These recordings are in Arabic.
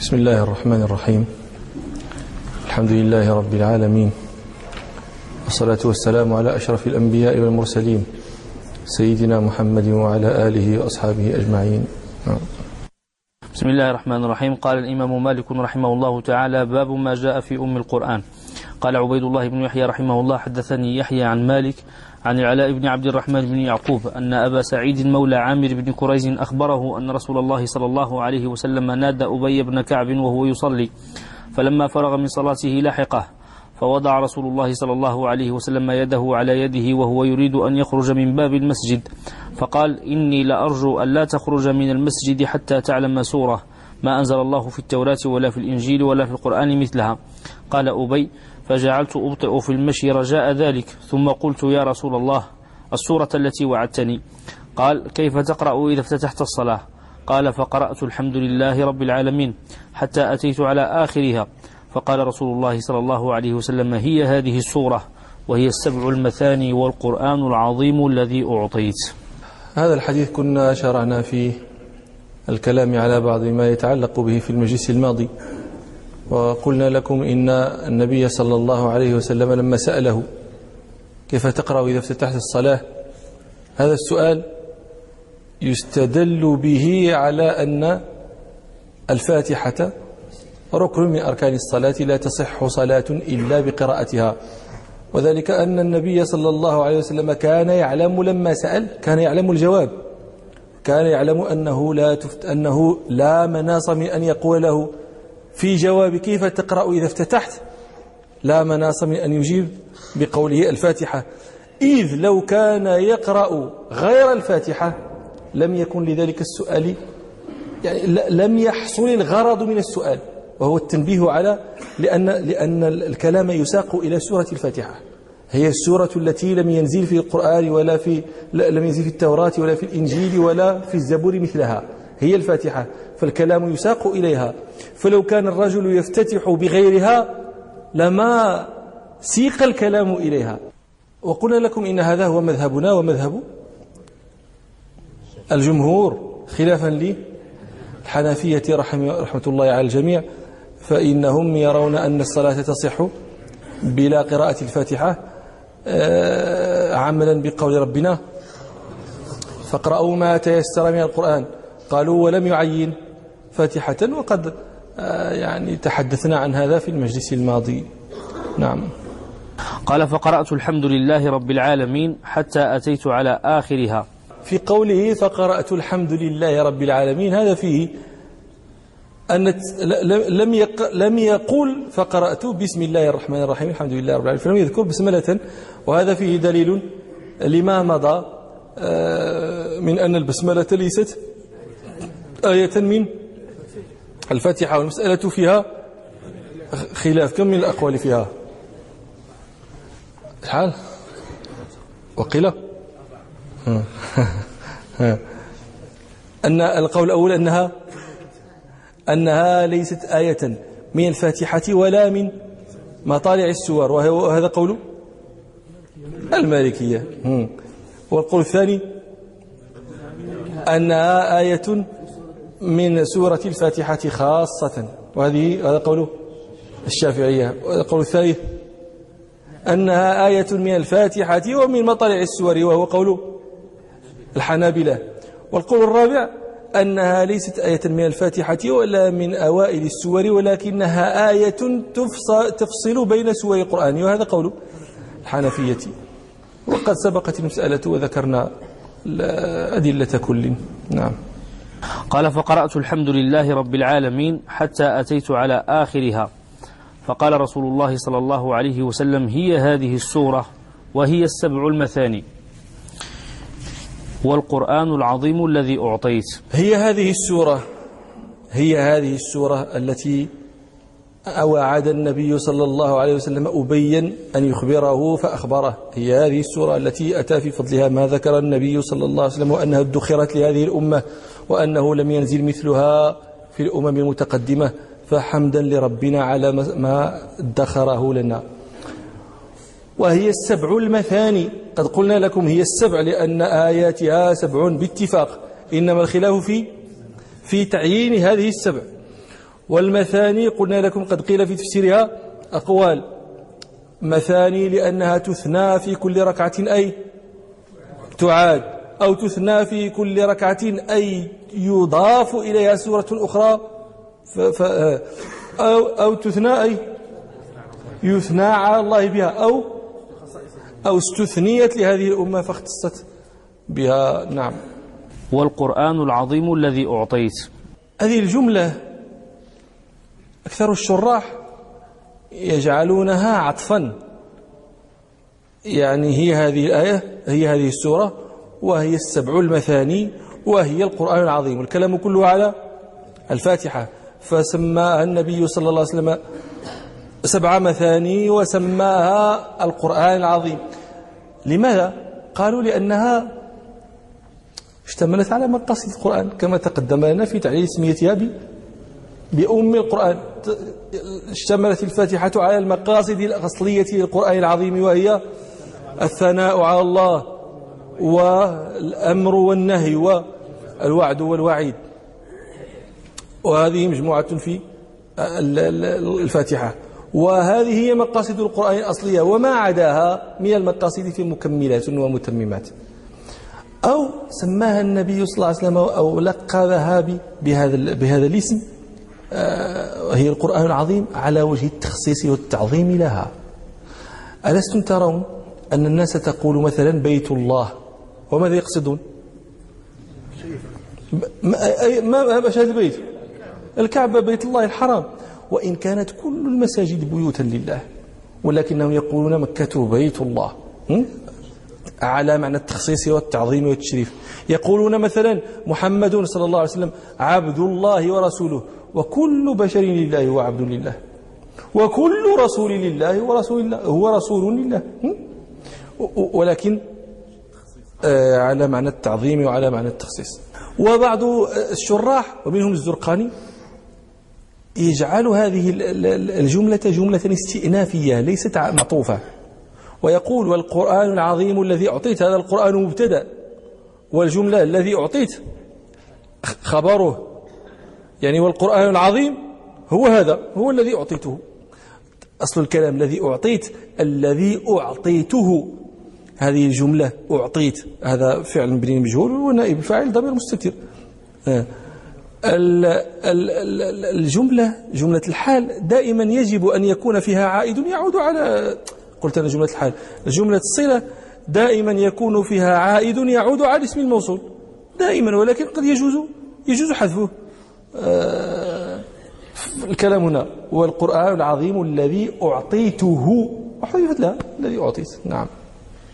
بسم الله الرحمن الرحيم. الحمد لله رب العالمين. والصلاة والسلام على أشرف الأنبياء والمرسلين سيدنا محمد وعلى آله وأصحابه أجمعين. بسم الله الرحمن الرحيم. قال الإمام مالك رحمه الله تعالى باب ما جاء في أم القرآن. قال عبيد الله بن يحيى رحمه الله حدثني يحيى عن مالك عن العلاء بن عبد الرحمن بن يعقوب أن أبا سعيد مولى عامر بن كريز أخبره أن رسول الله صلى الله عليه وسلم نادى أبي بن كعب وهو يصلي. فلما فرغ من صلاته لحقه فوضع رسول الله صلى الله عليه وسلم يده على يده وهو يريد أن يخرج من باب المسجد. فقال إني لأرجو أن لا تخرج من المسجد حتى تعلم سورة. ما أنزل الله في التوراة ولا في الإنجيل ولا في القرآن مثلها. قال أبي فجعلت أبطئ في المشي رجاء ذلك. ثم قلت يا رسول الله السورة التي وعدتني. قال كيف تقرأ إذا افتتحت الصلاة؟ قال فقرأت الحمد لله رب العالمين حتى أتيت على آخرها. فقال رسول الله صلى الله عليه وسلم هي هذه السورة وهي السبع المثاني والقرآن العظيم الذي أعطيت. هذا الحديث كنا شرعنا فيه الكلام على بعض ما يتعلق به في المجلس الماضي. وقلنا لكم إن النبي صلى الله عليه وسلم لما سأله كيف تقرأ إذا افتتحت الصلاة؟ هذا السؤال يستدل به على أن الفاتحة ركن من أركان الصلاة لا تصح صلاة إلا بقراءتها. وذلك أن النبي صلى الله عليه وسلم كان يعلم لما سأل كان يعلم الجواب. كان يعلم أنه لا تفت أنه لا مناص من أن يقول له في جواب كيف تقرأ إذا افتتحت؟ لا مناص من أن يجيب بقوله الفاتحة. إذ لو كان يقرأ غير الفاتحة لم يكن لذلك السؤال يعني لم يحصل الغرض من السؤال وهو التنبيه على لأن, لأن الكلام يساق إلى سورة الفاتحة. هي السورة التي لم ينزل في القرآن ولا في لم ينزل في التوراة ولا في الإنجيل ولا في الزبور مثلها. هي الفاتحة. فالكلام يساق إليها. فلو كان الرجل يفتتح بغيرها لما سيق الكلام إليها. وقلنا لكم إن هذا هو مذهبنا ومذهب الجمهور خلافا لي الحنفية رحمة الله على الجميع. فإنهم يرون أن الصلاة تصح بلا قراءة الفاتحة عملا بقول ربنا. فاقرأوا ما تيسر من القرآن. قالوا ولم يعين. فاتحة وقد يعني تحدثنا عن هذا في المجلس الماضي. نعم. قال فقرأت الحمد لله رب العالمين حتى أتيت على آخرها. في قوله فقرأت الحمد لله رب العالمين هذا فيه أن لم لم يقول فقرأت بسم الله الرحمن الرحيم الحمد لله رب العالمين فلم يذكر بسملة وهذا فيه دليل لما مضى من أن البسملة ليست آية من الفاتحة والمسألة فيها خلاف. كم من الأقوال فيها؟ شحال وقيل؟ أن القول الأول أنها أنها ليست آية من الفاتحة ولا من مطالع السور وهذا قول المالكية. والقول الثاني أنها آية من سورة الفاتحة خاصة. وهذه هذا قول الشافعية. والقول الثالث أنها آية من الفاتحة ومن مطالع السور وهو قول الحنابلة. والقول الرابع أنها ليست آية من الفاتحة ولا من أوائل السور ولكنها آية تفصل بين سور القرآن. وهذا قول الحنفية. وقد سبقت المسألة وذكرنا أدلة كل. نعم. قال فقرأت الحمد لله رب العالمين حتى أتيت على آخرها. فقال رسول الله صلى الله عليه وسلم هي هذه السورة وهي السبع المثاني. والقرآن العظيم الذي أعطيت. هي هذه السورة هي هذه السورة التي أوعد النبي صلى الله عليه وسلم أبين أن يخبره فأخبره. هي هذه السورة التي أتى في فضلها ما ذكر النبي صلى الله عليه وسلم وأنها ادخرت لهذه الأمة. وأنه لم ينزل مثلها في الأمم المتقدمة فحمدا لربنا على ما ادخره لنا. وهي السبع المثاني. قد قلنا لكم هي السبع لأن آياتها سبع باتفاق. إنما الخلاف في في تعيين هذه السبع. والمثاني قلنا لكم قد قيل في تفسيرها أقوال. مثاني لأنها تثنى في كل ركعة أي تعاد. أو تثنى في كل ركعة أي يضاف إليها سورة أخرى ف ف أو, أو تثنى أي يثنى على الله بها أو أو استثنيت لهذه الأمة فاختصت بها. نعم. والقرآن العظيم الذي أعطيت. هذه الجملة أكثر الشراح يجعلونها عطفا. يعني هي هذه الآية هي هذه السورة. وهي السبع المثاني وهي القرآن العظيم. الكلام كله على الفاتحة. فسماها النبي صلى الله عليه وسلم سبع مثاني وسماها القرآن العظيم. لماذا؟ قالوا لأنها اشتملت على مقاصد القرآن كما تقدم لنا في تعليل اسميتها بأم القرآن. اشتملت الفاتحة على المقاصد الأصلية للقرآن العظيم وهي الثناء على الله. والأمر والنهي والوعد والوعيد. وهذه مجموعة في الفاتحة. وهذه هي مقاصد القرآن الأصلية وما عداها من المقاصد في مكملات ومتممات. أو سماها النبي صلى الله عليه وسلم أو لقبها بهذا بهذا الاسم آه، هي القرآن العظيم على وجه التخصيص والتعظيم لها. ألستم ترون أن الناس تقول مثلا بيت الله؟ وماذا يقصدون؟ ما هذا البيت؟ الكعبة بيت الله الحرام. وإن كانت كل المساجد بيوتا لله ولكنهم يقولون مكة بيت الله. على معنى التخصيص والتعظيم والتشريف. يقولون مثلا محمد صلى الله عليه وسلم عبد الله ورسوله وكل بشر لله هو عبد لله. وكل رسول لله هو رسول الله هو رسول لله. ولكن على معنى التعظيم وعلى معنى التخصيص. وبعض الشراح ومنهم الزرقاني يجعل هذه الجملة جملة استئنافية ليست معطوفة. ويقول والقرآن العظيم الذي أعطيت. هذا القرآن مبتدأ. والجملة الذي أعطيت خبره. يعني والقرآن العظيم هو هذا هو الذي أعطيته. أصل الكلام الذي أعطيت الذي أعطيته. هذه الجملة أعطيت هذا فعل مبني مجهول ونائب الفاعل ضمير مستتر. آه. الجملة جملة الحال دائما يجب أن يكون فيها عائد يعود على قلت أنا جملة الحال. جملة الصلة دائما يكون فيها عائد يعود على اسم الموصول. دائما ولكن قد يجوز يجوز حذفه. آه. الكلام هنا هو القرآن العظيم الذي أعطيته. وحذفت لا الذي أعطيت. نعم.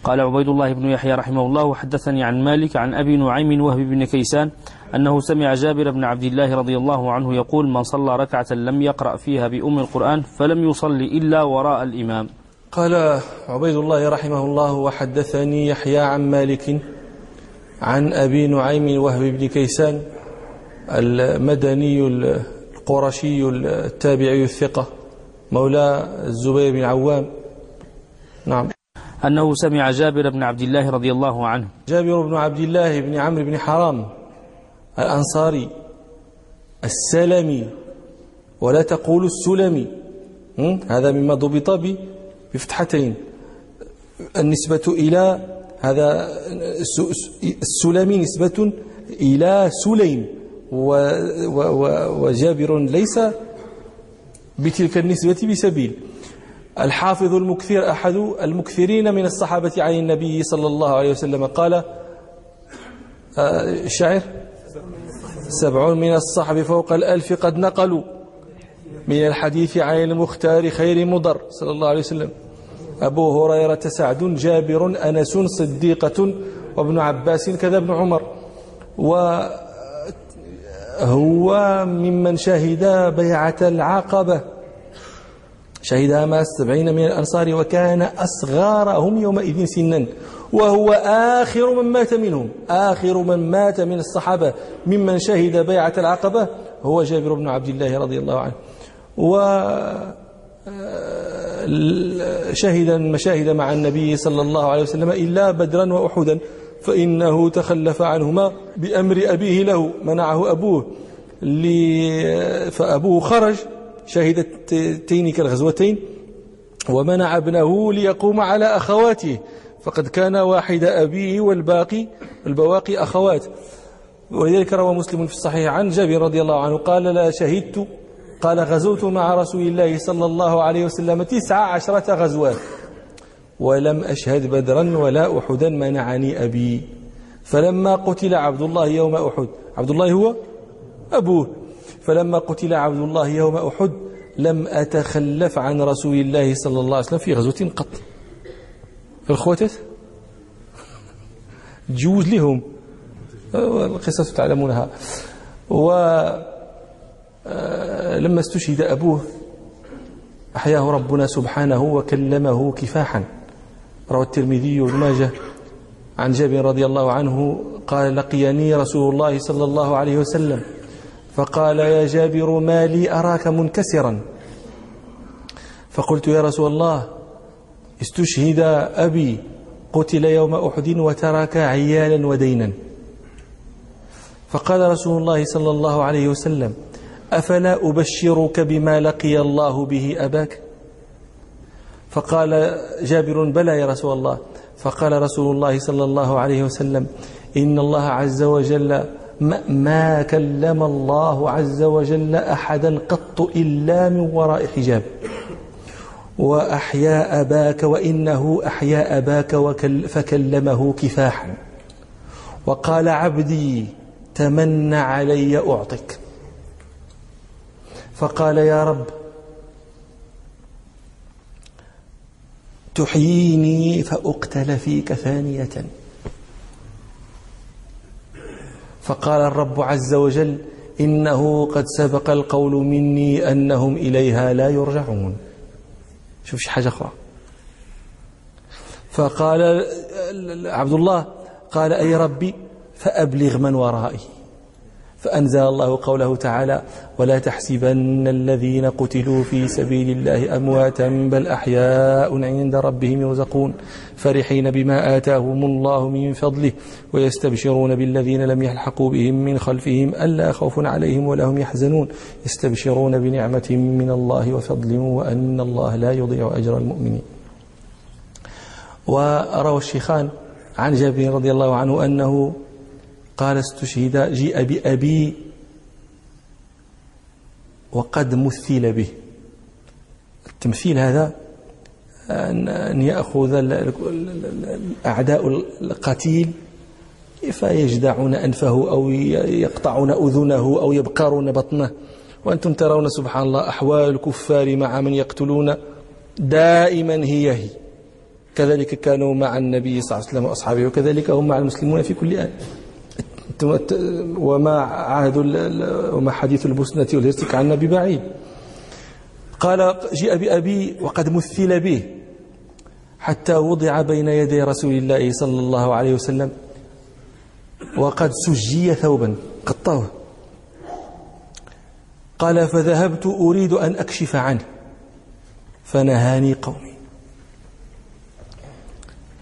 قال عبيد الله بن يحيى رحمه الله حدثني عن مالك عن أبي نعيم وهب بن كيسان أنه سمع جابر بن عبد الله رضي الله عنه يقول من صلى ركعة لم يقرأ فيها بأم القرآن فلم يصلي إلا وراء الإمام. قال عبيد الله رحمه الله وحدثني يحيى عن مالك عن أبي نعيم وهب بن كيسان المدني القرشي التابعي الثقة مولى الزبير بن عوام. نعم. أنه سمع جابر بن عبد الله رضي الله عنه. جابر بن عبد الله بن عمرو بن حرام الأنصاري السلمي ولا تقول السلمي. هذا مما ضبط بفتحتين. النسبة إلى هذا السلمي نسبة إلى سليم وجابر ليس بتلك النسبة بسبيل. الحافظ المكثر أحد المكثرين من الصحابة عن النبي صلى الله عليه وسلم قال آه، الشاعر سبعون من الصحب فوق الألف قد نقلوا من الحديث عن المختار خير مضر صلى الله عليه وسلم. أبو هريرة سعد جابر أنس صديقة وابن عباس كذا ابن عمر. وهو ممن شهد بيعة العقبة. شهدها مع السبعين من الأنصار وكان أصغارهم يومئذ سنا وهو آخر من مات منهم آخر من مات من الصحابة ممن شهد بيعة العقبة هو جابر بن عبد الله رضي الله عنه. و شهد المشاهد مع النبي صلى الله عليه وسلم إلا بدرا وأحدا فإنه تخلف عنهما بأمر أبيه له منعه أبوه فأبوه خرج شهد تلك الغزوتين ومنع ابنه ليقوم على أخواته فقد كان واحد أبيه والباقي البواقي أخوات. ولذلك روى مسلم في الصحيح عن جابر رضي الله عنه قال لا شهدت قال غزوت مع رسول الله صلى الله عليه وسلم تسع عشرة غزوات ولم أشهد بدرا ولا أحدا منعني أبي. فلما قتل عبد الله يوم أحد عبد الله هو أبوه. فلما قتل عبد الله يوم أحد لم أتخلف عن رسول الله صلى الله عليه وسلم في غزوة قط. الخواتات تجوز لهم. القصة تعلمونها. ولما آه، استشهد أبوه أحياه ربنا سبحانه وكلمه كفاحا. روى الترمذي وابن ماجه. عن جابر رضي الله عنه قال لقيني رسول الله صلى الله عليه وسلم. فقال يا جابر ما لي أراك منكسرا. فقلت يا رسول الله استشهد أبي قتل يوم أحد وترك عيالا ودينا. فقال رسول الله صلى الله عليه وسلم أفلا أبشرك بما لقي الله به أباك؟ فقال جابر بلى يا رسول الله. فقال رسول الله صلى الله عليه وسلم إن الله عز وجل ما كلم الله عز وجل أحدا قط إلا من وراء حجاب. وأحيا أباك وإنه أحيا أباك فكلمه كفاحا. وقال عبدي تمن علي أعطك. فقال يا رب تحييني فأقتل فيك ثانية. فقال الرب عز وجل إنه قد سبق القول مني أنهم إليها لا يرجعون. شوف شي حاجة أخرى. فقال عبد الله قال أي ربي فأبلغ من ورائي. فأنزل الله قوله تعالى ولا تحسبن الذين قتلوا في سبيل الله أمواتا بل أحياء عند ربهم يرزقون فرحين بما آتاهم الله من فضله ويستبشرون بالذين لم يلحقوا بهم من خلفهم ألا خوف عليهم ولا هم يحزنون يستبشرون بنعمة من الله وفضل وأن الله لا يضيع أجر المؤمنين. وروى الشيخان عن جابر رضي الله عنه أنه قال استشهد جيء بأبي وقد مثل به. التمثيل هذا أن يأخذ أعداء القتيل فيجدعون أنفه أو يقطعون أذنه أو يبقرون بطنه. وأنتم ترون سبحان الله أحوال الكفار مع من يقتلون. دائما هي هي. كذلك كانوا مع النبي صلى الله عليه وسلم وأصحابه وكذلك هم مع المسلمون في كل آن وما عهد وما حديث البسنة والهرسك عنا ببعيد قال جاء بأبي وقد مثل به حتى وضع بين يدي رسول الله صلى الله عليه وسلم وقد سجي ثوبا قطوه قال فذهبت أريد أن أكشف عنه فنهاني قومي.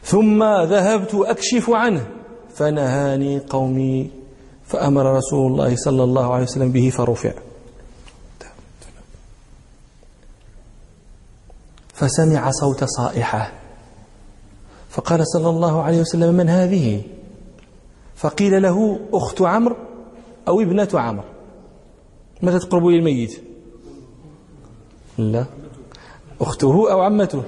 ثم ذهبت أكشف عنه فنهاني قومي فأمر رسول الله صلى الله عليه وسلم به فرفع. فسمع صوت صائحة. فقال صلى الله عليه وسلم من هذه؟ فقيل له أخت عمرو أو ابنة عمرو. متى تقرب إلى الميت؟ لا. أخته أو عمته؟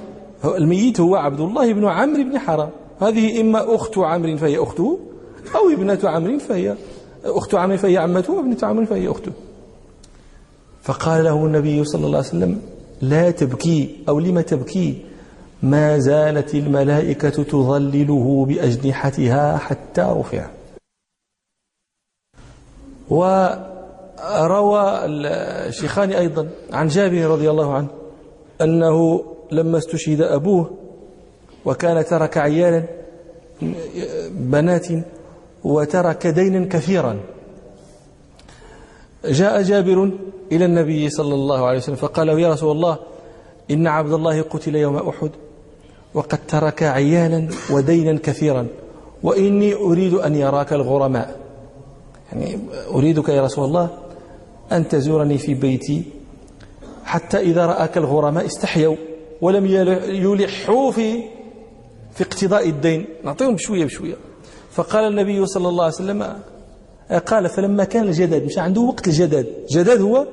الميت هو عبد الله بن عمرو بن حرام. هذه إما أخت عمرو فهي أخته أو ابنة عمرو فهي أخت عمرو فهي عمته وابنة عمرو فهي أخته. فقال له النبي صلى الله عليه وسلم لا تبكي أو لم تبكي؟ ما زالت الملائكة تظلله بأجنحتها حتى رفع. وروى الشيخان أيضا عن جابر رضي الله عنه أنه لما استشهد أبوه وكان ترك عيالا بنات وترك دينا كثيرا. جاء جابر إلى النبي صلى الله عليه وسلم فقال يا رسول الله إن عبد الله قتل يوم أحد وقد ترك عيالا ودينا كثيرا وإني أريد أن يراك الغرماء. يعني أريدك يا رسول الله أن تزورني في بيتي حتى إذا رآك الغرماء استحيوا ولم يلحوا في في اقتضاء الدين. نعطيهم بشوية بشوية. فقال النبي صلى الله عليه وسلم قال فلما كان الجداد مش عنده وقت الجداد. جداد هو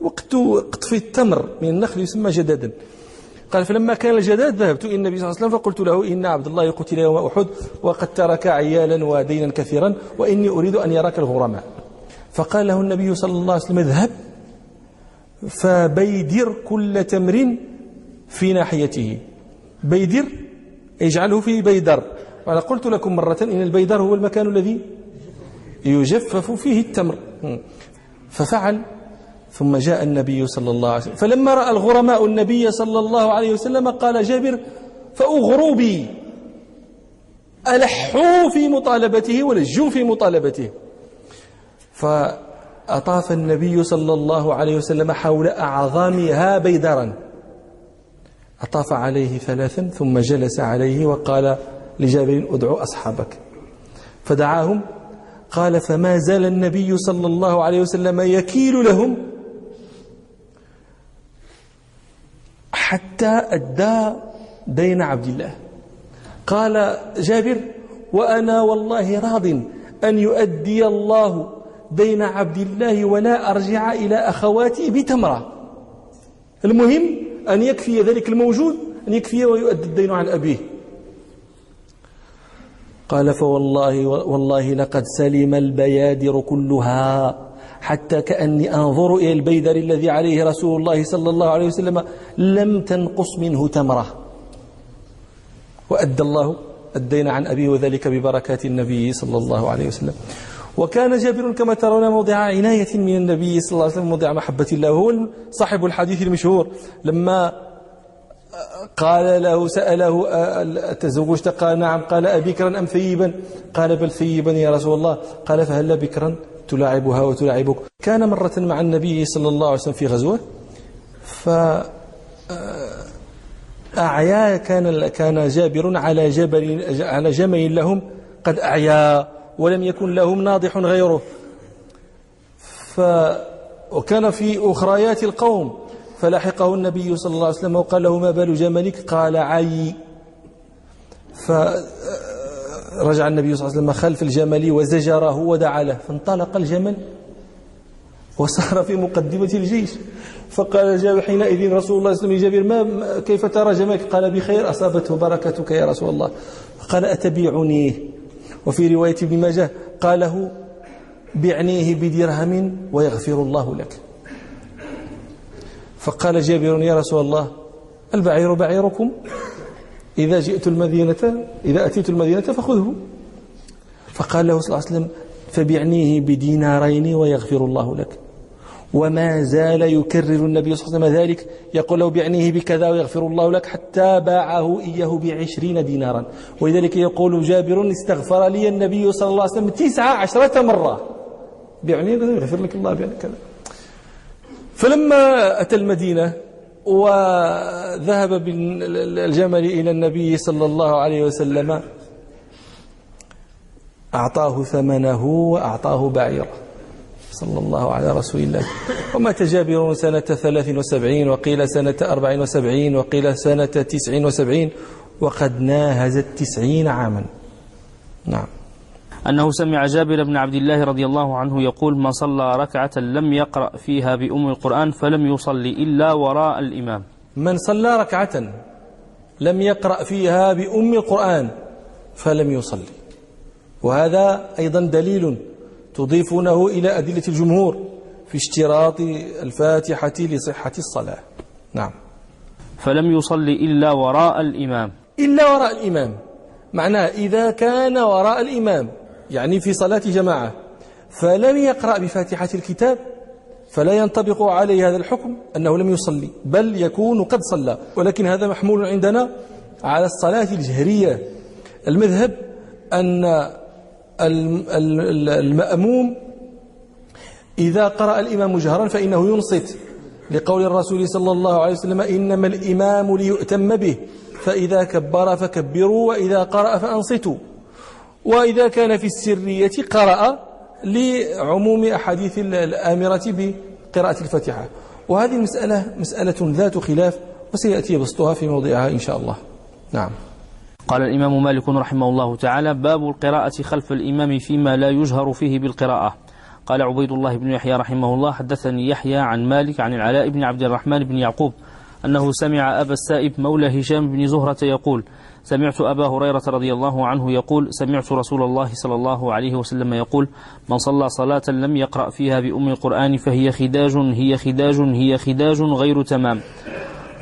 وقت قطف التمر من النخل يسمى جدادا. قال فلما كان الجداد ذهبت إلى النبي صلى الله عليه وسلم فقلت له إن عبد الله قتل يوم أحد وقد ترك عيالا ودينا كثيرا وإني أريد أن يراك الغرماء. فقال له النبي صلى الله عليه وسلم اذهب فبيدر كل تمر في ناحيته. بيدر اجعله في بيدر. وأنا قلت لكم مرة إن البيدر هو المكان الذي يجفف فيه التمر. ففعل ثم جاء النبي صلى الله عليه وسلم. فلما رأى الغرماء النبي صلى الله عليه وسلم قال جابر فأغروا بي. ألحوا في مطالبته ولجوا في مطالبته. فأطاف النبي صلى الله عليه وسلم حول أعظامها بيدرا. أطاف عليه ثلاثا ثم جلس عليه وقال لجابر ادعو أصحابك. فدعاهم قال فما زال النبي صلى الله عليه وسلم يكيل لهم حتى أدى دين عبد الله. قال جابر وأنا والله راض أن يؤدي الله دين عبد الله ولا أرجع إلى أخواتي بتمرة. المهم أن يكفي ذلك الموجود أن يكفي ويؤدي الدين عن أبيه. قال فوالله والله لقد سلم البيادر كلها حتى كأني أنظر إلى البيدر الذي عليه رسول الله صلى الله عليه وسلم لم تنقص منه تمرة. وأدى الله الدين عن أبيه وذلك ببركات النبي صلى الله عليه وسلم. وكان جابر كما ترون موضع عناية من النبي صلى الله عليه وسلم موضع محبة الله هو صاحب الحديث المشهور. لما قال له سأله تزوجت قال نعم. قال أبكرا أم ثيبا؟ قال بل ثيبا يا رسول الله. قال فهل بكرا تلاعبها وتلاعبك؟ كان مرة مع النبي صلى الله عليه وسلم في غزوة ف أعيا كان كان جابر على جبل على جمل لهم قد أعيا. ولم يكن لهم ناضح غيره. ف وكان في أخريات القوم فلحقه النبي صلى الله عليه وسلم وقال له ما بال جملك؟ قال عي. فرجع النبي صلى الله عليه وسلم خلف الجمل وزجره ودعا له فانطلق الجمل وصار في مقدمة الجيش. فقال حينئذ رسول الله صلى الله عليه وسلم ما كيف ترى جملك؟ قال بخير أصابته بركتك يا رسول الله. قال أتبيعني؟ وفي رواية ابن ماجه قاله بعنيه بدرهم ويغفر الله لك. فقال جابر يا رسول الله البعير بعيركم؟ إذا جئت المدينة إذا أتيت المدينة فخذه. فقال له صلى الله عليه وسلم فبعنيه بدينارين ويغفر الله لك. وما زال يكرر النبي صلى الله عليه وسلم ذلك يقول له بعنيه بكذا ويغفر الله لك حتى باعه إياه بعشرين دينارا. ولذلك يقول جابر استغفر لي النبي صلى الله عليه وسلم تسعة عشرة مرة. بعنيه يغفر لك الله بعنيه كذا. فلما أتى المدينة وذهب بالجمل إلى النبي صلى الله عليه وسلم أعطاه ثمنه وأعطاه بعيره. صلى الله على رسول الله. ومات جابر سنة ثلاث وسبعين وقيل سنة أربع وسبعين وقيل سنة تسع وسبعين وقد ناهز التسعين عاما. نعم. أنه سمع جابر بن عبد الله رضي الله عنه يقول من صلى ركعة لم يقرأ فيها بأم القرآن فلم يصلي إلا وراء الإمام. من صلى ركعة لم يقرأ فيها بأم القرآن فلم يصلي. وهذا أيضا دليل تضيفونه إلى أدلة الجمهور في اشتراط الفاتحة لصحة الصلاة. نعم. فلم يصلي إلا وراء الإمام. إلا وراء الإمام. معناه إذا كان وراء الإمام يعني في صلاة جماعة فلم يقرأ بفاتحة الكتاب فلا ينطبق عليه هذا الحكم أنه لم يصلي بل يكون قد صلى. ولكن هذا محمول عندنا على الصلاة الجهرية. المذهب أن المأموم. إذا قرأ الإمام جهرا فإنه ينصت. لقول الرسول صلى الله عليه وسلم إنما الإمام ليؤتم به. فإذا كبر فكبروا وإذا قرأ فأنصتوا. وإذا كان في السرية قرأ لعموم أحاديث الآمرة بقراءة الفاتحة. وهذه المسألة مسألة ذات خلاف وسيأتي بسطها في موضعها إن شاء الله. نعم. قال الإمام مالك رحمه الله تعالى باب القراءة خلف الإمام فيما لا يجهر فيه بالقراءة. قال عبيد الله بن يحيى رحمه الله حدثني يحيى عن مالك عن العلاء بن عبد الرحمن بن يعقوب أنه سمع أبا السائب مولى هشام بن زهرة يقول سمعت أبا هريرة رضي الله عنه يقول سمعت رسول الله صلى الله عليه وسلم يقول من صلى صلاة لم يقرأ فيها بأم القرآن فهي خداج هي خداج هي خداج غير تمام.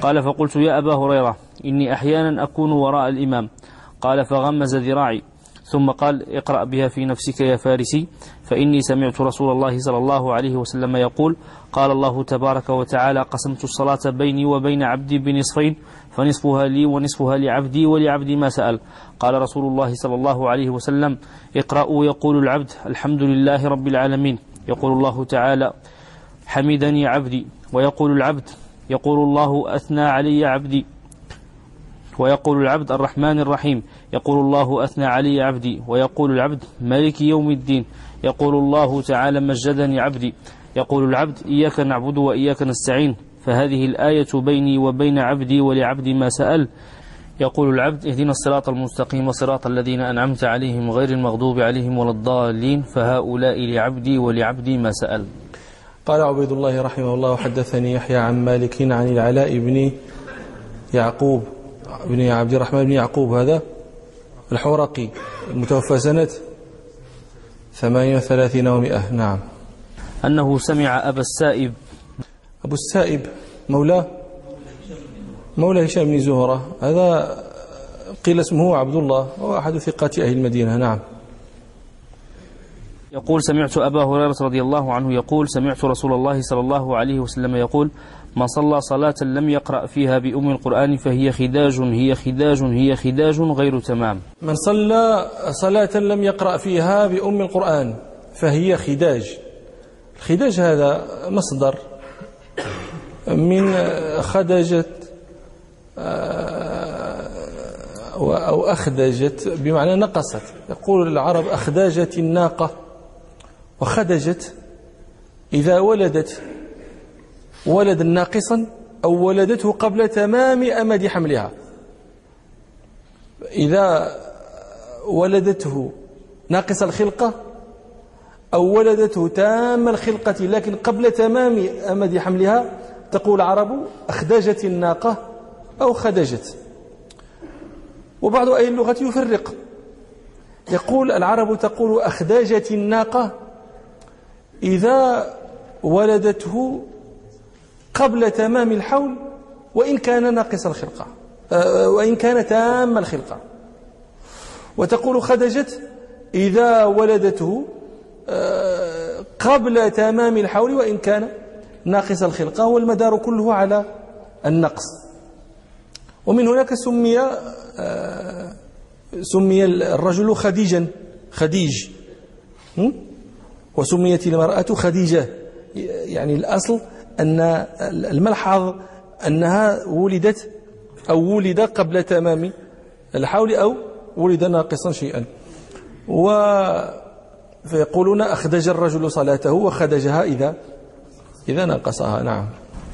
قال فقلت يا أبا هريرة إني أحيانا أكون وراء الإمام. قال فغمز ذراعي ثم قال اقرأ بها في نفسك يا فارسي فإني سمعت رسول الله صلى الله عليه وسلم يقول قال الله تبارك وتعالى قسمت الصلاة بيني وبين عبدي بنصفين فنصفها لي ونصفها لعبدي ولعبدي ما سأل. قال رسول الله صلى الله عليه وسلم اقرأوا يقول العبد الحمد لله رب العالمين. يقول الله تعالى حمدني عبدي. ويقول العبد يقول الله أثنى علي عبدي. ويقول العبد الرحمن الرحيم. يقول الله أثنى علي عبدي. ويقول العبد مالك يوم الدين. يقول الله تعالى مجدني عبدي. يقول العبد إياك نعبد وإياك نستعين. فهذه الآية بيني وبين عبدي ولعبدي ما سأل. يقول العبد اهدنا الصراط المستقيم صراط الذين أنعمت عليهم غير المغضوب عليهم ولا الضالين. فهؤلاء لعبدي ولعبدي ما سأل. قال عبيد الله رحمه الله حدثني يحيى عن مالك عن العلاء بن يعقوب بن عبد الرحمن بن يعقوب هذا الحورقي المتوفى سنة ثمانية وثلاثين ومئة. نعم. أنه سمع أبا السائب. أبو السائب مولاه مولى هشام بن زهرة هذا قيل اسمه عبد الله هو أحد ثقات أهل المدينة. نعم. يقول سمعت أبا هريرة رضي الله عنه يقول سمعت رسول الله صلى الله عليه وسلم يقول من صلى صلاة لم يقرأ فيها بأم القرآن فهي خداج هي خداج هي خداج غير تمام. من صلى صلاة لم يقرأ فيها بأم القرآن فهي خداج. الخداج هذا مصدر من خدجت أو أخدجت بمعنى نقصت. يقول العرب أخداجت الناقة. وخدجت إذا ولدت ولدا ناقصا أو ولدته قبل تمام أمد حملها. إذا ولدته ناقص الخلقة أو ولدته تام الخلقة لكن قبل تمام أمد حملها تقول العرب أخدجت الناقة أو خدجت. وبعض أهل اللغة يفرق. يقول العرب تقول أخدجت الناقة إذا ولدته قبل تمام الحول وإن كان ناقص الخلقة آه، وإن كان تام الخلقة. وتقول خدجت إذا ولدته آه، قبل تمام الحول وإن كان ناقص الخلقة والمدار كله على النقص. ومن هناك سمي آه، سمي الرجل خديجا خديج. وسميت المرأة خديجة. يعني الأصل أن الملحظ أنها ولدت أو ولد قبل تمام الحول أو ولد ناقصا شيئا. و فيقولون أخدج الرجل صلاته وخدجها إذا إذا نقصها نعم.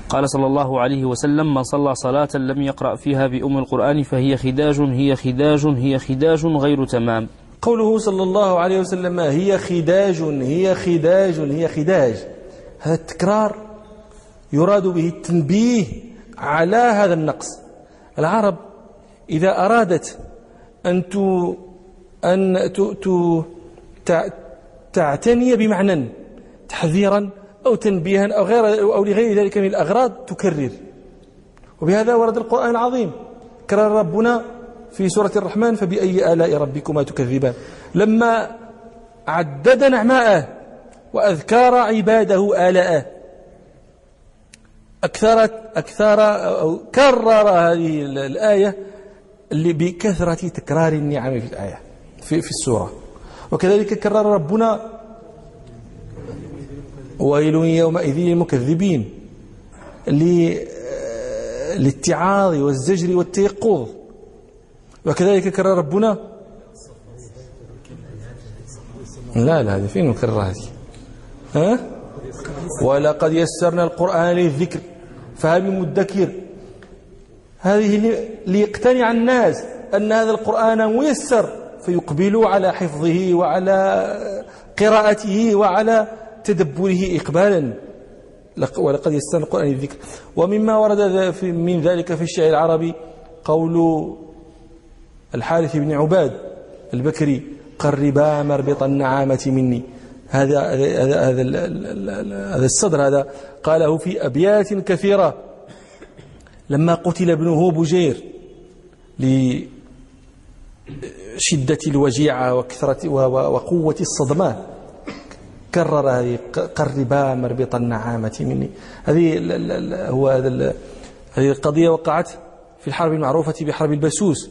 قال صلى الله عليه وسلم من صلى صلاة لم يقرأ فيها بأم القرآن فهي خداج هي خداج هي خداج غير تمام. قوله صلى الله عليه وسلم هي خداج هي خداج هي خداج. هذا التكرار يراد به التنبيه على هذا النقص. العرب إذا أرادت أن ت... أن ت... ت... تعتني بمعنى تحذيرا أو تنبيها أو, غير أو لغير ذلك من الأغراض تكرر. وبهذا ورد القرآن العظيم. كرر ربنا في سورة الرحمن فبأي آلاء ربكما تكذبان. لما عدد نعماءه وأذكار عباده آلاءه أكثر أكثر أو كرر هذه الآية بكثرة تكرار النعم في الآية في, في السورة. وكذلك كرر ربنا ويل يومئذ للمكذبين للاتعاظ والزجر والتيقظ. وكذلك كرر ربنا؟ لا لا هذه فين مكررة هذه؟ ها؟ ولقد يسرنا القرآن للذكر فهل من مدكر؟ هذه ليقتنع الناس أن هذا القرآن ميسر فيقبلوا على حفظه وعلى قراءته وعلى تدبره إقبالا. ولقد يسرنا القرآن للذكر. ومما ورد من ذلك في الشعر العربي قول الحارث بن عباد البكري قربا مربط النعامة مني. هذا هذا هذا الصدر هذا قاله في أبيات كثيرة. لما قتل ابنه بجير لشدة الوجيعة وكثرة وقوة الصدمات كرر هذه قربا مربط النعامة مني. هذه هو هذه القضية وقعت في الحرب المعروفة بحرب البسوس.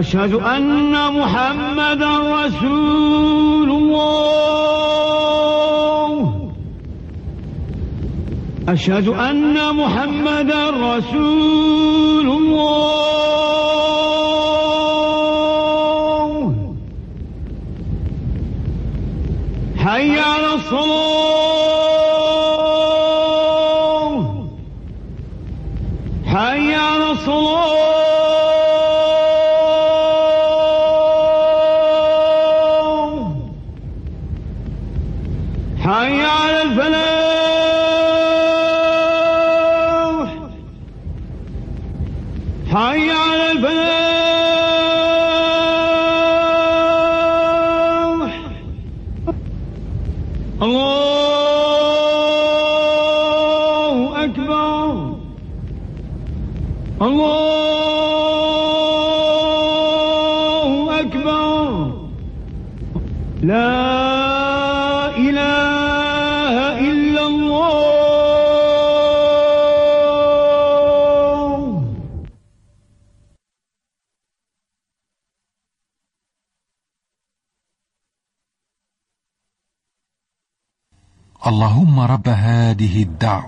أشهد أن محمدا رسول الله. أشهد أن محمدا رسول الله. حي على الصلاة. حي على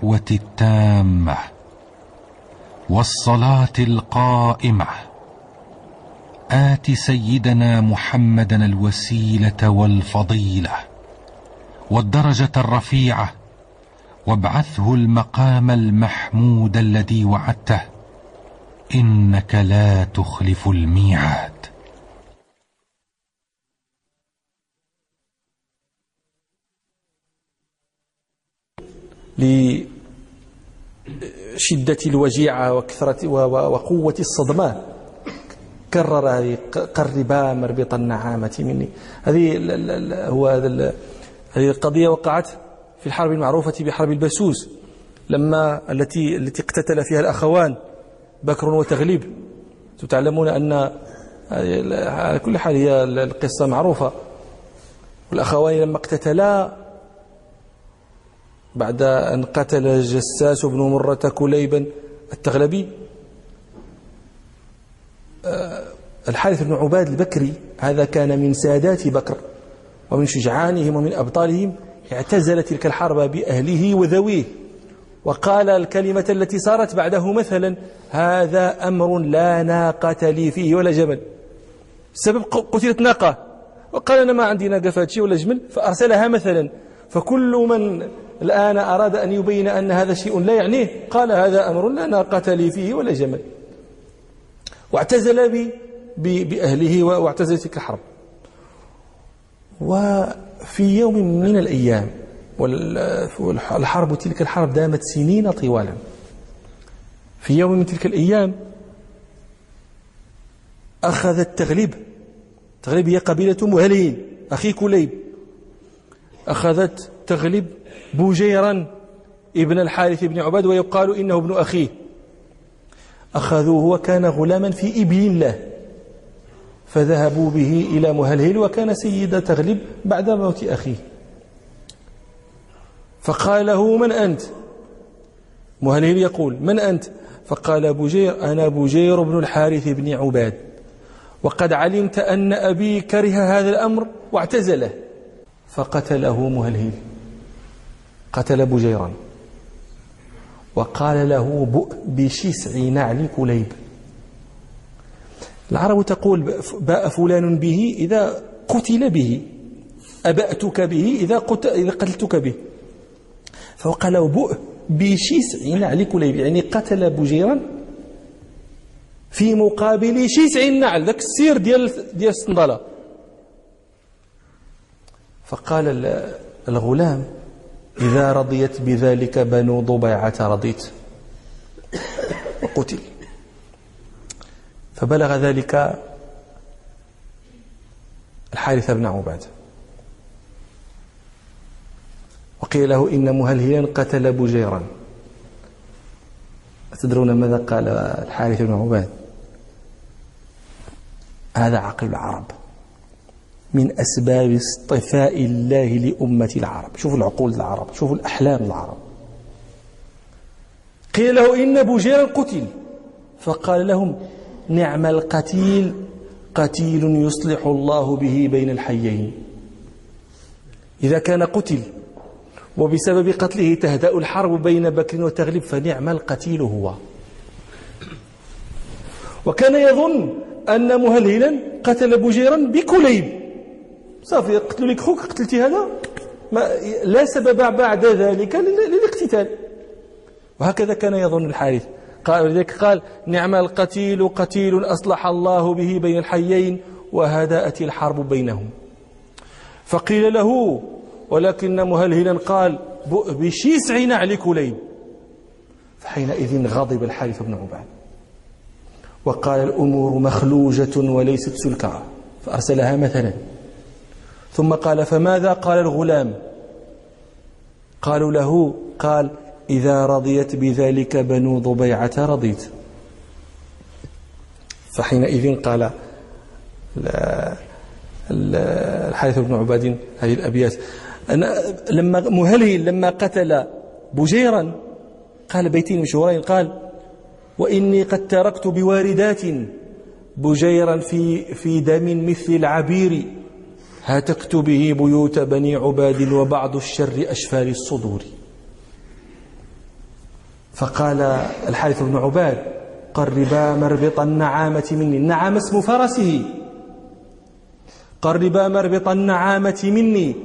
الدعوه التامة والصلاة القائمة. آت سيدنا محمدا الوسيلة والفضيلة والدرجة الرفيعة وابعثه المقام المحمود الذي وعدته. إنك لا تخلف الميعاد. لشدة الوجيعة وكثرة وقوة الصدمات كرر هذه قربا مربط النعامة مني. هذه هو هذه القضية وقعت في الحرب المعروفة بحرب البسوس لما التي التي اقتتل فيها الأخوان بكر وتغليب. تعلمون أن على كل حال هي القصة معروفة. والأخوان لما اقتتلا بعد أن قتل جساس بن مرة كليبا التغلبي. الحارث بن عباد البكري هذا كان من سادات بكر ومن شجعانهم ومن أبطالهم اعتزل تلك الحرب بأهله وذويه وقال الكلمة التي صارت بعده مثلا هذا أمر لا ناقة لي فيه ولا جمل. سبب قتلت ناقة. وقال أنا ما عندي ناقة فاتشي ولا جمل. فأرسلها مثلا. فكل من الآن أراد أن يبين أن هذا شيء لا يعنيه قال هذا أمر لا ناقة لي فيه ولا جمل. واعتزل بأهله واعتزل تلك الحرب وفي يوم من الأيام والحرب تلك الحرب دامت سنين طوالا. في يوم من تلك الأيام أخذ التغليب. تغليب هي قبيلة مهلين أخي كليب. أخذت تغلب بوجيرا ابن الحارث بن عباد ويقال إنه ابن أخيه. أخذوه وكان غلاما في إبل له فذهبوا به إلى مهلهل وكان سيد تغلب بعد موت أخيه. فقال له من أنت؟ مهلهل يقول من أنت؟ فقال بجير أنا بجير بن الحارث بن عباد. وقد علمت أن أبي كره هذا الأمر واعتزله. فقتله مهلهل. قتل بجيرا وقال له بؤ بشسع نعل كليب. العرب تقول باء فلان به إذا قتل به. أبأتك به إذا, إذا قتلتك به. فقال له بؤ بشسع نعل كليب. يعني قتل بجيرا في مقابل شسع النعل ذاك السير ديال ديال الصندلة. فقال الغلام إذا رضيت بذلك بنو ضبيعة رضيت. وقتل. فبلغ ذلك الحارث بن عباد وقيل له إن مهلهلا قتل بجيرا أتدرون ماذا قال الحارث بن عباد هذا عقل العرب. من أسباب اصطفاء الله لأمة العرب. شوفوا العقول العرب شوفوا الأحلام العرب. قيل له إن بوجيرا قتل فقال لهم نعم القتيل قتيل يصلح الله به بين الحيين. إذا كان قتل وبسبب قتله تهدأ الحرب بين بكر وتغلب فنعم القتيل هو. وكان يظن أن مهلهلا قتل بجيرا بكليب. صافي قتلوا لك خوك قتلتي هذا؟ ما لا سبب بعد ذلك للاقتتال. وهكذا كان يظن الحارث. قال ولذلك قال نعم القتيل قتيل أصلح الله به بين الحيين وهدأت الحرب بينهم. فقيل له ولكن مهلهلا قال بشيسع نعل كليب. فحينئذ غضب الحارث بن عباد. وقال الأمور مخلوجة وليست سلكا فأرسلها مثلا. ثم قال فماذا قال الغلام؟ قالوا له قال إذا رضيت بذلك بنو ضبيعة رضيت. فحينئذ قال الحارث بن عباد هذه الأبيات أنا لما مهلي لما قتل بجيرا قال بيتين مشهورين قال وإني قد تركت بواردات بجيرا في في دم مثل العبير. هاتكت به بيوت بني عباد وبعض الشر أشفار الصدور. فقال الحارث بن عباد قربا مربط النعامة مني. النعامة اسم فرسه. قربا مربط النعامة مني.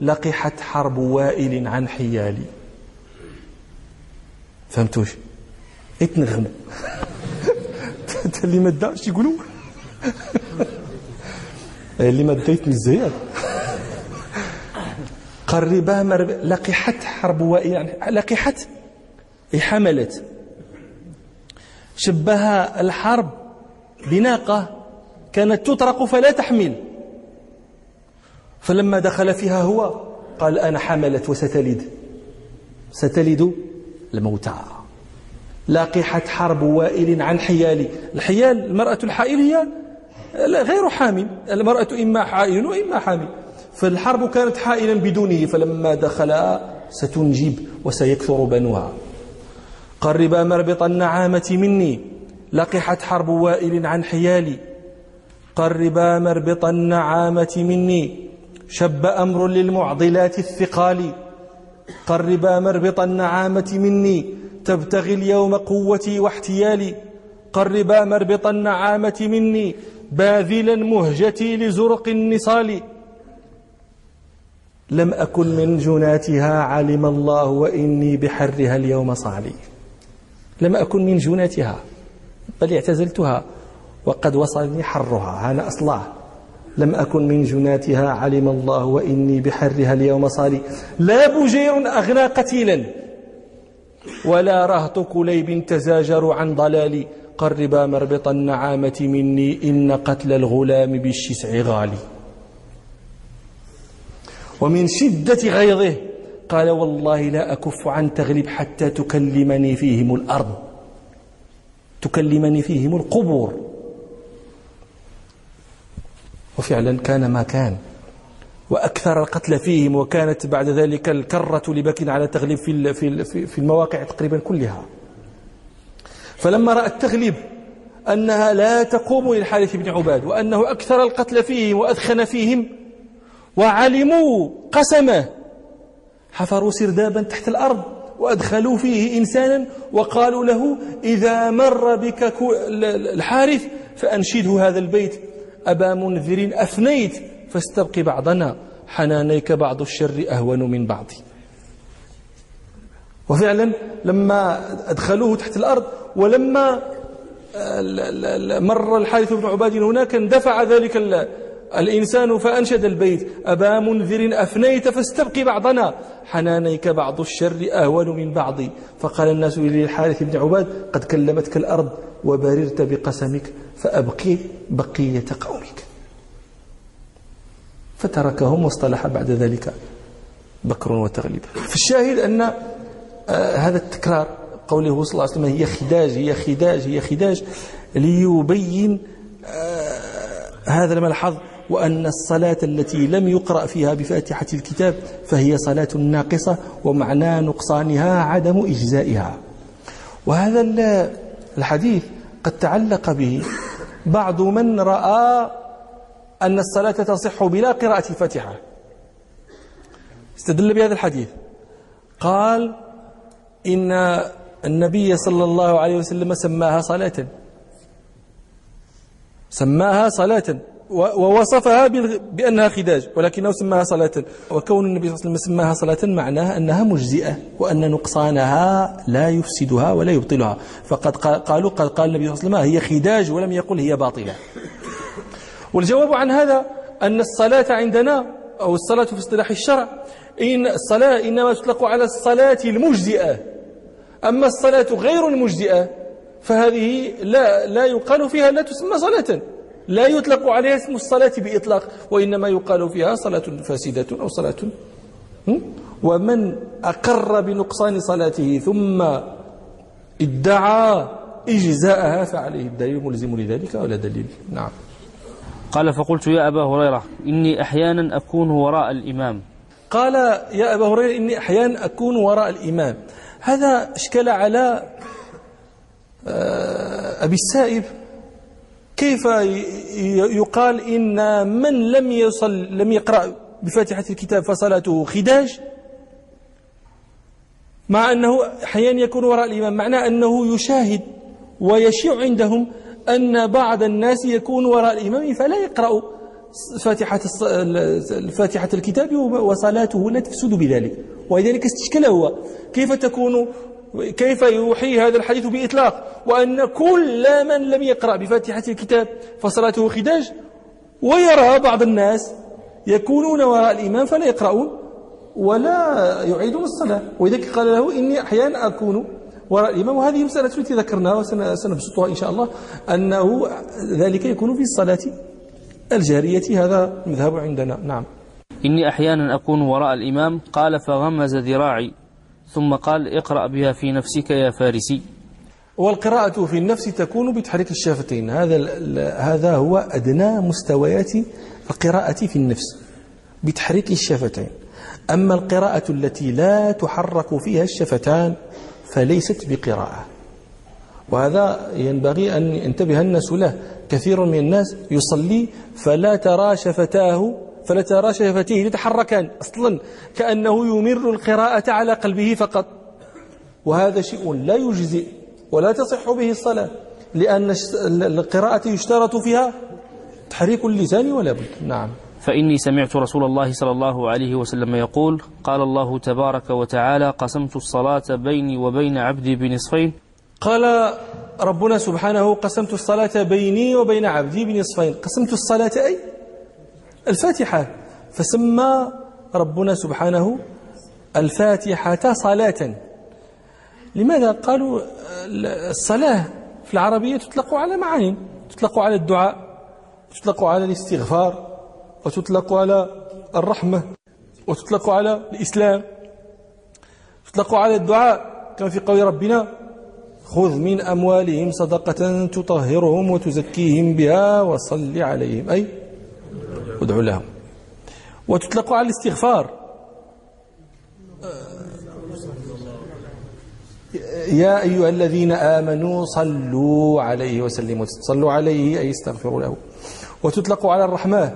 لقحت حرب وائل عن حيالي. فهمتوش؟ اتنغموا اللي ما يقولوا. اللي ما ديت مزيان. قربا مرب... لقحت حرب وائل يعني لقحت حملت شبه الحرب بناقة كانت تطرق فلا تحمل. فلما دخل فيها هو قال أنا حملت وستلد. ستلد الموتى. لاقحت حرب وائل عن حيالي. الحيال المرأة الحائل هي غير حامل. المرأة إما حائل وإما حامل. فالحرب كانت حائلا بدونه فلما دخل ستنجب وسيكثر بنوها. قربا مربط النعامة مني. لقحت حرب وائل عن حيالي. قربا مربط النعامة مني. شب أمر للمعضلات الثقال. قربا مربط النعامة مني. تبتغي اليوم قوتي واحتيالي. قربا مربط النعامة مني. باذلا مهجتي لزرق النصال. لم أكن من جناتها علم الله وإني بحرها اليوم صالي. لم أكن من جناتها بل اعتزلتها وقد وصلني حرها. أنا أصلاه. لم أكن من جناتها علم الله وإني بحرها اليوم صالي. لا بجير أغنى قتيلا ولا رهط كليب تزاجر عن ضلالي. قربا مربط النعامة مني إن قتل الغلام بالشسع غالي. ومن شدة غيظه قال والله لا أكف عن تغلب حتى تكلمني فيهم الأرض. تكلمني فيهم القبور. وفعلا كان ما كان. وأكثر القتل فيهم وكانت بعد ذلك الكرة لبك على تغليب في في المواقع تقريبا كلها. فلما رأى التغليب أنها لا تقوم للحارث بن عباد وأنه أكثر القتل فيهم وأدخن فيهم وعلموا قسمه حفروا سردابا تحت الأرض وأدخلوا فيه إنسانا وقالوا له إذا مر بك الحارث فأنشده هذا البيت أبا منذر أفنيت فاستبق بعضنا حنانيك بعض الشر أهون من بعض وفعلا لما أدخلوه تحت الأرض ولما مر الحارث بن عباد هناك اندفع ذلك الإنسان فأنشد البيت. أبا منذر أفنيت فاستبقي بعضنا. حنانيك بعض الشر أهون من بعض فقال الناس للحارث بن عباد قد كلمتك الأرض وبررت بقسمك فأبقي بقية قومك فتركهم واصطلح بعد ذلك بكر وتغليب. في الشاهد أن آه، هذا التكرار قوله صلى الله عليه وسلم هي خداج هي خداج هي خداج ليبين آه، هذا الملحظ وأن الصلاة التي لم يقرأ فيها بفاتحة الكتاب فهي صلاة ناقصة ومعنى نقصانها عدم إجزائها. وهذا الحديث قد تعلق به بعض من رأى أن الصلاة تصح بلا قراءة الفاتحة. استدل بهذا الحديث. قال إن النبي صلى الله عليه وسلم سماها صلاة. سماها صلاة. ووصفها بأنها خداج ولكنه سماها صلاة. وكون النبي صلى الله عليه وسلم سماها صلاة معناها أنها مجزئة وأن نقصانها لا يفسدها ولا يبطلها. فقد قالوا قد قال النبي صلى الله عليه وسلم هي خداج ولم يقل هي باطلة. والجواب عن هذا أن الصلاة عندنا أو الصلاة في اصطلاح الشرع إن الصلاة إنما تطلق على الصلاة المجزئة. أما الصلاة غير المجزئة فهذه لا لا يقال فيها لا تسمى صلاة. لا يطلق عليها اسم الصلاة بإطلاق وإنما يقال فيها صلاة فاسدة أو صلاة ومن أقر بنقصان صلاته ثم ادعى إجزاءها فعليه الدليل ملزم لذلك ولا دليل؟ نعم. قال فقلت يا أبا هريرة إني أحيانا أكون وراء الإمام. قال يا أبا هريرة إني أحيانا أكون وراء الإمام. هذا اشكل على آه، أبي السائب. كيف يقال إن من لم يصل لم يقرأ بفاتحة الكتاب فصلاته خداج مع أنه أحيانا يكون وراء الإمام. معنى أنه يشاهد ويشيع عندهم أن بعض الناس يكون وراء الإمام فلا يقرأ فاتحة الكتاب وصلاته لا تفسد بذلك. ولذلك استشكل هو كيف تكون كيف يوحي هذا الحديث بإطلاق؟ وأن كل من لم يقرأ بفاتحة الكتاب فصلاته خداج. ويرى بعض الناس يكونون وراء الإمام فلا يقرؤون ولا يعيدون الصلاة. ولذلك قال له إني أحيانا أكون وراء الإمام. وهذه مسألة التي ذكرناها وسنبسطها إن شاء الله. أنه ذلك يكون في الصلاة الجارية. هذا المذهب عندنا. نعم. إني أحيانا أكون وراء الإمام. قال فغمز ذراعي ثم قال اقرأ بها في نفسك يا فارسي. والقراءة في النفس تكون بتحريك الشفتين هذا هذا هو أدنى مستويات القراءة في النفس بتحريك الشفتين أما القراءة التي لا تحرك فيها الشفتان فليست بقراءة. وهذا ينبغي أن ينتبه الناس له. كثير من الناس يصلي فلا ترى شفتاه فلا ترى شفتيه يتحركان أصلا كأنه يمر القراءة على قلبه فقط. وهذا شيء لا يجزئ ولا تصح به الصلاة لأن القراءة يشترط فيها تحريك اللسان ولا بد. نعم. فإني سمعت رسول الله صلى الله عليه وسلم يقول قال الله تبارك وتعالى قسمت الصلاة بيني وبين عبدي بنصفين. قال ربنا سبحانه قسمت الصلاة بيني وبين عبدي بنصفين. قسمت الصلاة أي؟ الفاتحة. فسمى ربنا سبحانه الفاتحة صلاة. لماذا قالوا الصلاة في العربية تطلق على معاني؟ تطلق على الدعاء تطلق على الاستغفار وتطلق على الرحمة وتطلق على الإسلام. تطلق على الدعاء كما في قول ربنا خذ من أموالهم صدقة تطهرهم وتزكيهم بها وصل عليهم. أي ادعو لهم. وتطلق على الاستغفار. يا أيها الذين آمنوا صلوا عليه وسلموا. صلوا عليه أي استغفروا له. وتطلق على الرحمة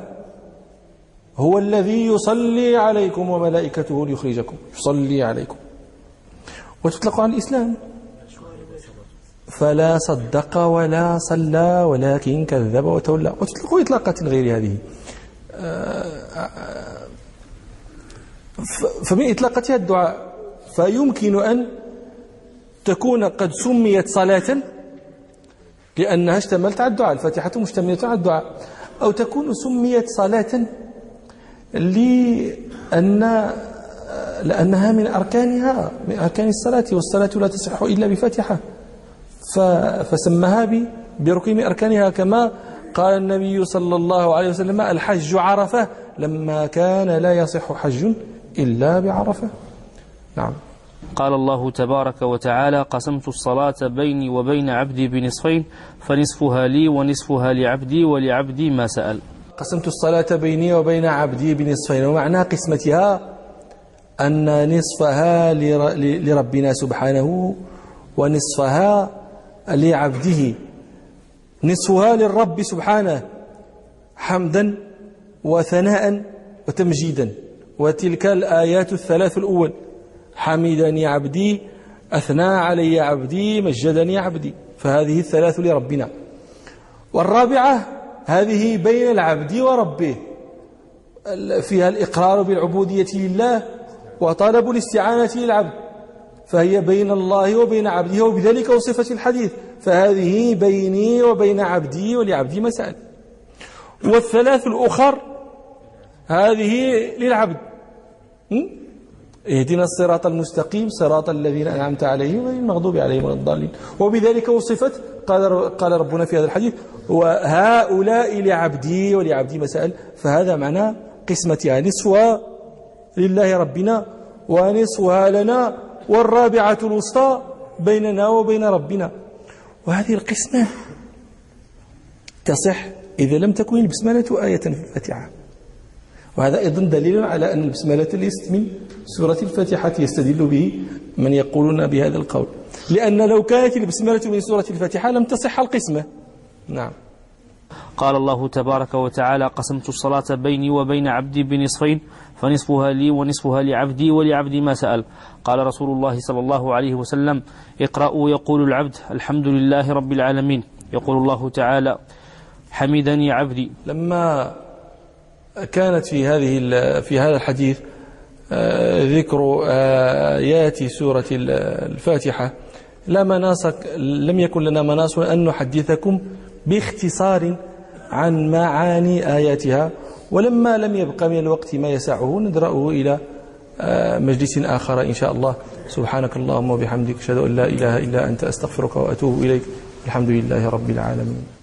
هو الذي يصلي عليكم وملائكته ليخرجكم. يصلي عليكم. وتطلق على الإسلام. فلا صدق ولا صلى ولكن كذب وتولى. وتطلق إطلاقات غير هذه. فمن إطلاقتها الدعاء. فيمكن أن تكون قد سميت صلاة لأنها اشتملت على الدعاء الفاتحة مشتملة على الدعاء. أو تكون سميت صلاة لأن لأنها من أركانها من أركان الصلاة والصلاة لا تصح إلا بفاتحة. فسمها بركن من أركانها كما قال النبي صلى الله عليه وسلم الحج عرفة لما كان لا يصح حج إلا بعرفة. نعم. قال الله تبارك وتعالى قسمت الصلاة بيني وبين عبدي بنصفين فنصفها لي ونصفها لعبدي ولعبدي ما سأل. قسمت الصلاة بيني وبين عبدي بنصفين ومعنى قسمتها أن نصفها لربنا سبحانه ونصفها لعبده. نصفها للرب سبحانه حمدا وثناء وتمجيدا. وتلك الآيات الثلاث الأول حمدني عبدي أثنى علي عبدي مجدني عبدي. فهذه الثلاث لربنا. والرابعة هذه بين العبد وربه. فيها الإقرار بالعبودية لله وطلب الاستعانة للعبد. فهي بين الله وبين عبده وبذلك وصفة الحديث. فهذه بيني وبين عبدي ولعبدي مسألة والثلاث الأخر هذه للعبد. اهدنا الصراط المستقيم صراط الذين أنعمت عليهم غير المغضوب عليهم ولا الضالين. وبذلك وصفت قال قال ربنا في هذا الحديث وهؤلاء لعبدي ولعبدي مسائل فهذا معنى قسمتها نصفها لله ربنا ونصفها لنا والرابعة الوسطى بيننا وبين ربنا. وهذه القسمة تصح إذا لم تكن البسملة آية في الفاتحة. وهذا أيضا دليل على أن البسملة ليست من سورة الفاتحة يستدل به من يقولون بهذا القول. لأن لو كانت البسملة من سورة الفاتحة لم تصح القسمة. نعم. قال الله تبارك وتعالى قسمت الصلاة بيني وبين عبدي بنصفين فنصفها لي ونصفها لعبدي ولعبدي ما سأل. قال رسول الله صلى الله عليه وسلم اقرأوا يقول العبد الحمد لله رب العالمين. يقول الله تعالى حمدني عبدي. لما كانت في هذه في هذا الحديث آه، ذكر آيات سورة الفاتحة لا مناس لم يكن لنا مناس أن نحدثكم باختصار عن معاني آياتها ولما لم يبق من الوقت ما يسعه ندرأه إلى آه، مجلس آخر إن شاء الله. سبحانك اللهم وبحمدك أشهد أن لا إله إلا أنت أستغفرك وأتوب إليك. الحمد لله رب العالمين.